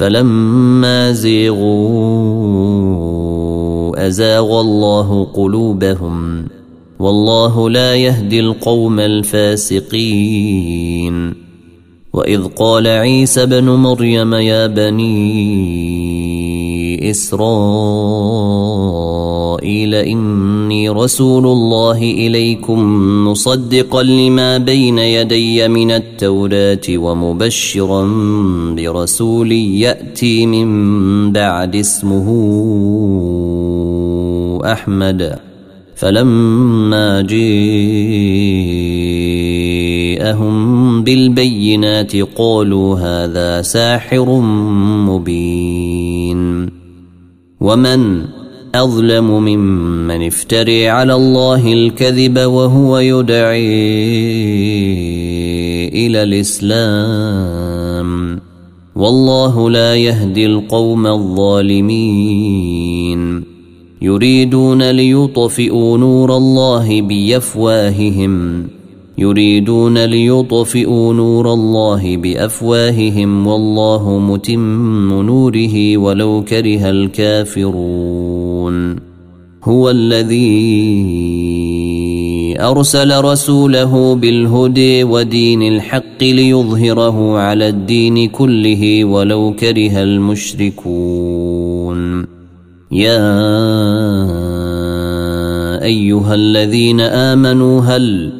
فلما زيغوا أزاغ الله قلوبهم والله لا يهدي القوم الفاسقين. وإذ قال عيسى بن مريم يا بني إسرائيل إني رسول الله إليكم مصدقا لما بين يدي من التوراة ومبشرا برسول يأتي من بعد اسمه أحمد. فلما جاءهم بالبينات قالوا هذا ساحر مبين. ومن أظلم ممن افتري على الله الكذب وهو يدعي إلى الإسلام والله لا يهدي القوم الظالمين. يريدون ليطفئوا نور الله بافواههم يريدون ليطفئوا نور الله بأفواههم والله متم نوره ولو كره الكافرون. هو الذي أرسل رسوله بالهدى ودين الحق ليظهره على الدين كله ولو كره المشركون. يا أيها الذين آمنوا هل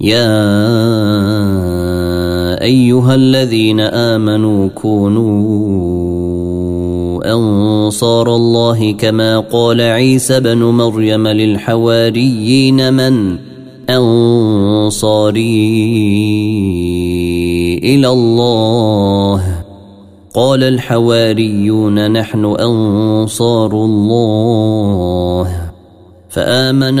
يا أيها الذين آمنوا كونوا أنصار الله كما قال عيسى بن مريم للحواريين من أنصاري إلى الله. قال الحواريون نحن أنصار الله. فآمن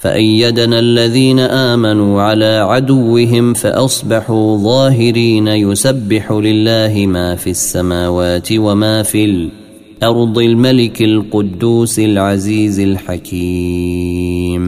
فأيدنا الذين آمنوا على عدوهم فأصبحوا ظاهرين يسبح لله ما في السماوات وما في الأرض الملك القدوس العزيز الحكيم.